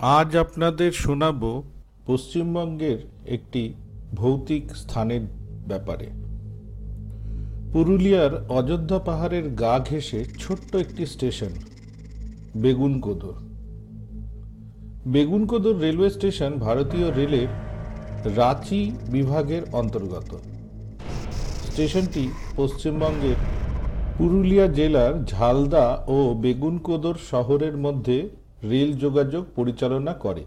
আজ আপনাদের শোনাব পশ্চিমবঙ্গের একটি ভৌতিক স্থানের ব্যাপারে। পুরুলিয়ার অযোধ্যা পাহাড়ের গা ঘেঁষে ছোট্ট একটি station, Begunkodar. Begunkodar railway station ভারতীয় রেলের রাঁচি বিভাগের অন্তর্গত। স্টেশনটি পশ্চিমবঙ্গের পুরুলিয়া জেলার ঝালদা ও বেগুনকোদর শহরের মধ্যে রেল যোগাযোগ পরিচালনা করে।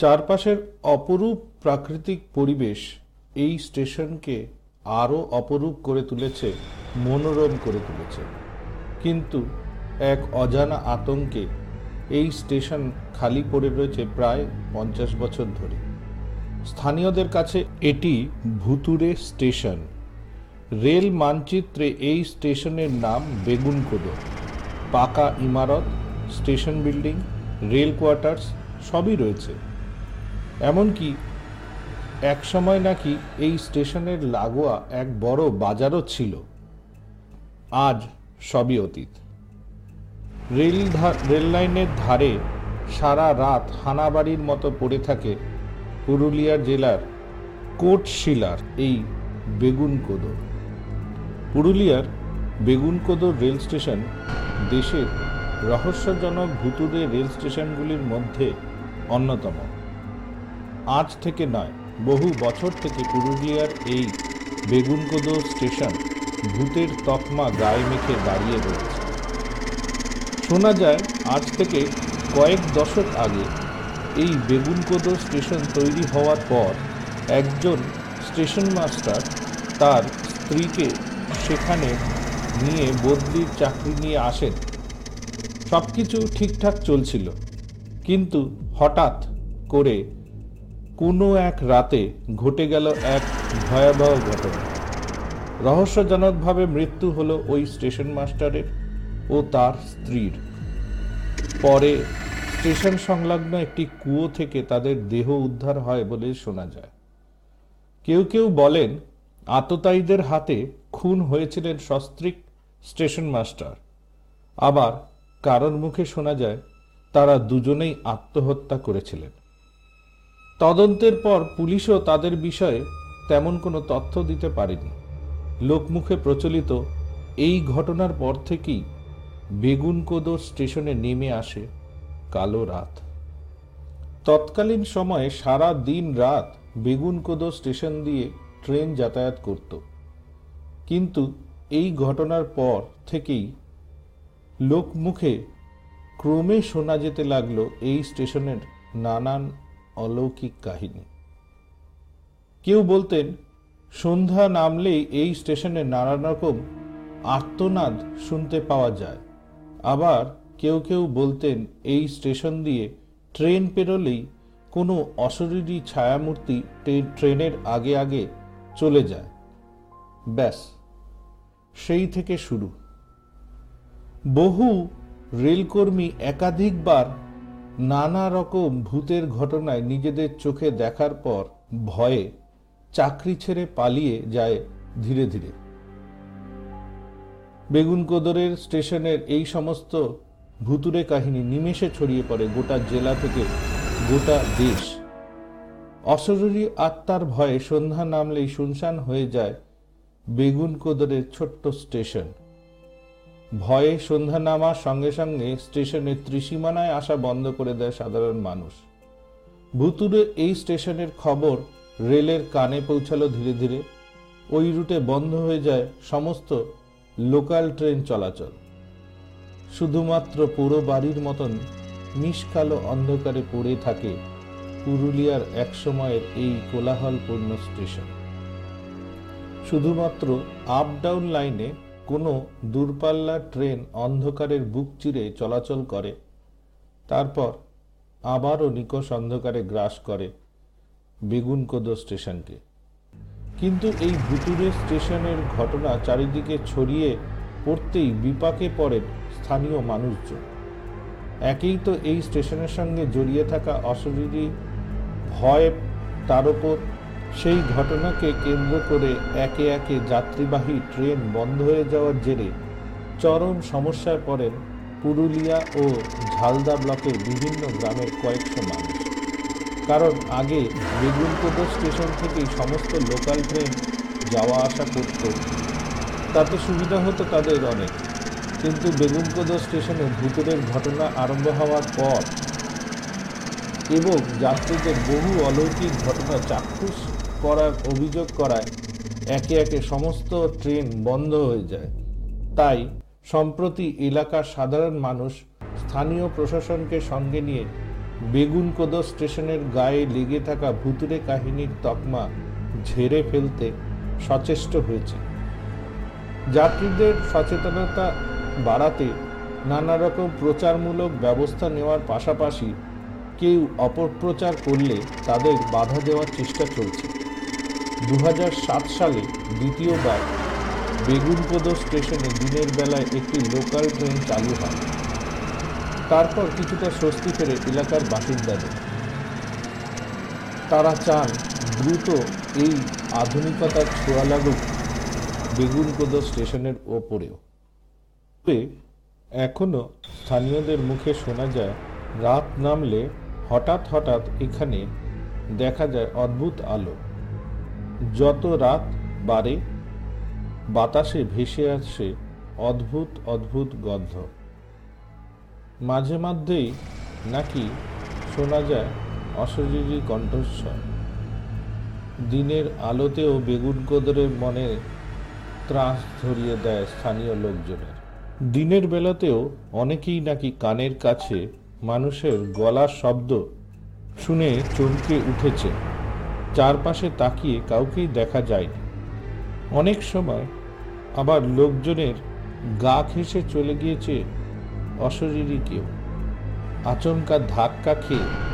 চারপাশের অপরূপ প্রাকৃতিক পরিবেশ এই স্টেশনকে আরও অপরূপ করে তুলেছে, মনোরম করে তুলেছে। কিন্তু এক অজানা আতঙ্কে এই স্টেশন খালি পড়ে রয়েছে প্রায় পঞ্চাশ বছর ধরে। স্থানীয়দের কাছে এটি ভুতুরে স্টেশন। রেল মানচিত্রে এই স্টেশনের নাম বেগুনকোদো পাকা ইমারত স্টেশন বিল্ডিং, রেল কোয়ার্টার্স সবই রয়েছে। এমনকি এক সময় নাকি এই স্টেশনের লাগোয়া এক বড় বাজারও ছিল। আজ সবই অতীত। রেল রেল লাইনের ধারে সারা রাত হানাবাড়ির মতো পড়ে থাকে পুরুলিয়া জেলার কোটশিলার এই বেগুনকোদর পুরুলিয়ার বেগুনকোদর রেল স্টেশন দেশের রহস্যজনক ভুতুরে রেল স্টেশনগুলির মধ্যে অন্যতম। আজ থেকে নয়, বহু বছর থেকে পুরুলিয়ার এই বেগুনকোদো স্টেশন ভূতের তকমা গায়ে মেখে দাঁড়িয়ে রয়েছে। শোনা যায়, আজ থেকে কয়েক দশক আগে এই বেগুনকোদো স্টেশন তৈরি হওয়ার পর একজন স্টেশন মাস্টার তার স্ত্রীকে সেখানে নিয়ে বদলির চাকরি নিয়ে আসেন। সব কিছু ঠিকঠাক চলছিল। কিন্তু হঠাৎ করে কোনো এক রাতে ঘটে গেল এক ভয়াবহ ঘটনা। রহস্যজনকভাবে মৃত্যু হলো ওই স্টেশন মাস্টারের ও তার স্ত্রীর। পরে স্টেশন সংলগ্ন একটি কুয়ো থেকে তাদের দেহ উদ্ধার হয় বলে শোনা যায়। কেউ কেউ বলেন, আততায়ীদের হাতে খুন হয়েছিলেন সস্ত্রিক স্টেশন মাস্টার। আবার কারোর মুখে শোনা যায়, তারা দুজনেই আত্মহত্যা করেছিলেন। তদন্তের পর পুলিশও তাদের বিষয়ে তেমন কোনো তথ্য দিতে পারেনি। লোকমুখে প্রচলিত এই ঘটনার পর থেকেই বেগুনকোদো স্টেশনে নেমে আসে কালো রাত। তৎকালীন সময়ে সারা দিন রাত বেগুনকোদো স্টেশন দিয়ে ট্রেন যাতায়াত করত। কিন্তু এই ঘটনার পর থেকেই লোকমুখে ক্রমে শোনা যেতে লাগল এই স্টেশনের নানান অলৌকিক কাহিনী। কেউ বলতেন, সন্ধ্যা নামলেই এই স্টেশনে নানান রকম আর্তনাদ শুনতে পাওয়া যায়। আবার কেউ কেউ বলতেন, এই স্টেশন দিয়ে ট্রেন পেরোলেই কোনো অশরীরী ছায়ামূর্তি ট্রেনের আগে আগে চলে যায়। ব্যাস, সেই থেকে শুরু। বহু রেলকর্মী একাধিকবার নানা রকম ভূতের ঘটনায় নিজেদের চোখে দেখার পর ভয়ে চাকরি ছেড়ে পালিয়ে যায় ধীরে ধীরে। বেগুনকোদরের স্টেশনের এই সমস্ত ভুতুরে কাহিনী নিমেষে ছড়িয়ে পড়ে গোটা জেলা থেকে গোটা দেশ। অশরীরী আত্মার ভয়ে সন্ধ্যা নামলেই শুনশান হয়ে যায় বেগুনকোদরের ছোট্ট স্টেশন। ভয়ে সন্ধ্যা নামার সঙ্গে সঙ্গে স্টেশনের ত্রিসীমানায় আসা বন্ধ করে দেয় সাধারণ মানুষ। ভুতুরে এই স্টেশনের খবর রেলের কানে পৌঁছালো ধীরে ধীরে। ওই রুটে বন্ধ হয়ে যায় সমস্ত লোকাল ট্রেন চলাচল। শুধুমাত্র পুরো বাড়ির মতন মিসকালো অন্ধকারে পড়ে থাকে পুরুলিয়ার এক সময়ের এই কোলাহলপূর্ণ স্টেশন। শুধুমাত্র আপ ডাউন লাইনে কোনো দূরপাল্লার ট্রেন অন্ধকারের বুক চিরে চলাচল করে। তারপর আবারও নিকষ অন্ধকারে গ্রাস করে বেগুনকোদো স্টেশনকে। কিন্তু এই ভুতুরে স্টেশনের ঘটনা চারিদিকে ছড়িয়ে পড়তেই বিপাকে পড়েন স্থানীয় মানুষজন। একেই তো এই স্টেশনের সঙ্গে জড়িয়ে থাকা অশরীরী ভয় তার ওপর সেই ঘটনাকে কেন্দ্র করে একে একে যাত্রীবাহী ট্রেন বন্ধ হয়ে যাওয়ার জেরে চরম সমস্যায় পড়েন পুরুলিয়া ও ঝালদা ব্লকের বিভিন্ন গ্রামের কয়েকশো মানুষ। কারণ আগে বেগুনকোদো স্টেশন থেকেই সমস্ত লোকাল ট্রেন যাওয়া আসা করত। তাতে সুবিধা হতো তাদের অনেক। কিন্তু বেগুনকোদো স্টেশনে ভূতের ঘটনা আরম্ভ হওয়ার পর এবং যাত্রীদের বহু অলৌকিক ঘটনা চাক্ষুষ করার অভিযোগ করায় একে একে সমস্ত ট্রেন বন্ধ হয়ে যায়। তাই সম্প্রতি এলাকার সাধারণ মানুষ স্থানীয় প্রশাসনকে সঙ্গে নিয়ে বেগুনকোদো স্টেশনের গায়ে লেগে থাকা ভুতুরে কাহিনীর তকমা ঝেড়ে ফেলতে সচেষ্ট হয়েছে। যাত্রীদের সচেতনতা বাড়াতে নানা রকম প্রচারমূলক ব্যবস্থা নেওয়ার পাশাপাশি কেউ অপপ্রচার করলে তাদের বাধা দেওয়ার চেষ্টা চলছে। দু হাজার সাত সালে দ্বিতীয়বার বেগুনপোদো স্টেশনে দিনের বেলায় একটি লোকাল ট্রেন চালু হয়। তারপর কিছুটা স্বস্তি ফেরে এলাকার বাসিন্দাদের। তারা চান দ্রুত এই আধুনিকতার ছোঁয়া লাগুক বেগুনপোদো স্টেশনের ওপরেও। এখনও স্থানীয়দের মুখে শোনা যায়, রাত নামলে হঠাৎ হঠাৎ এখানে দেখা যায় অদ্ভুত আলো। যত রাত বাড়ে, বাতাসে ভেসে আসে অদ্ভুত অদ্ভুত গন্ধ। মাঝে মধ্যেই নাকি শোনা যায় অশরীরী কণ্ঠস্বর। দিনের আলোতেও বেগুন কোদরের মনে ত্রাস ধরিয়ে দেয় স্থানীয় লোকজনের। দিনের বেলাতেও অনেকেই নাকি কানের কাছে মানুষের গলার শব্দ শুনে চমকে উঠেছে। চারপাশে তাকিয়ে কাউকেই দেখা যায়নি। অনেক সময় আবার লোকজনের গা ঘেঁষে চলে গিয়েছে অশরীরী কেউ। আচমকা ধাক্কা খেয়ে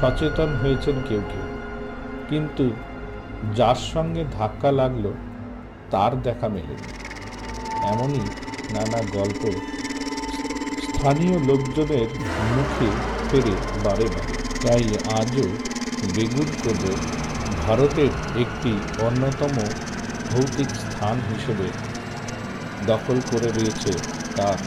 সচেতন হয়েছেন কেউ কেউ। কিন্তু যার সঙ্গে ধাক্কা লাগল, তার দেখা মেলেনি। এমনই নানা গল্প স্থানীয় লোকজনের মুখে ফেরে বারে বারে। তাই আজও বেগুনকোদো ভারতের একটি অন্যতম ভৌতিক স্থান হিসেবে দখল করে রয়েছে তার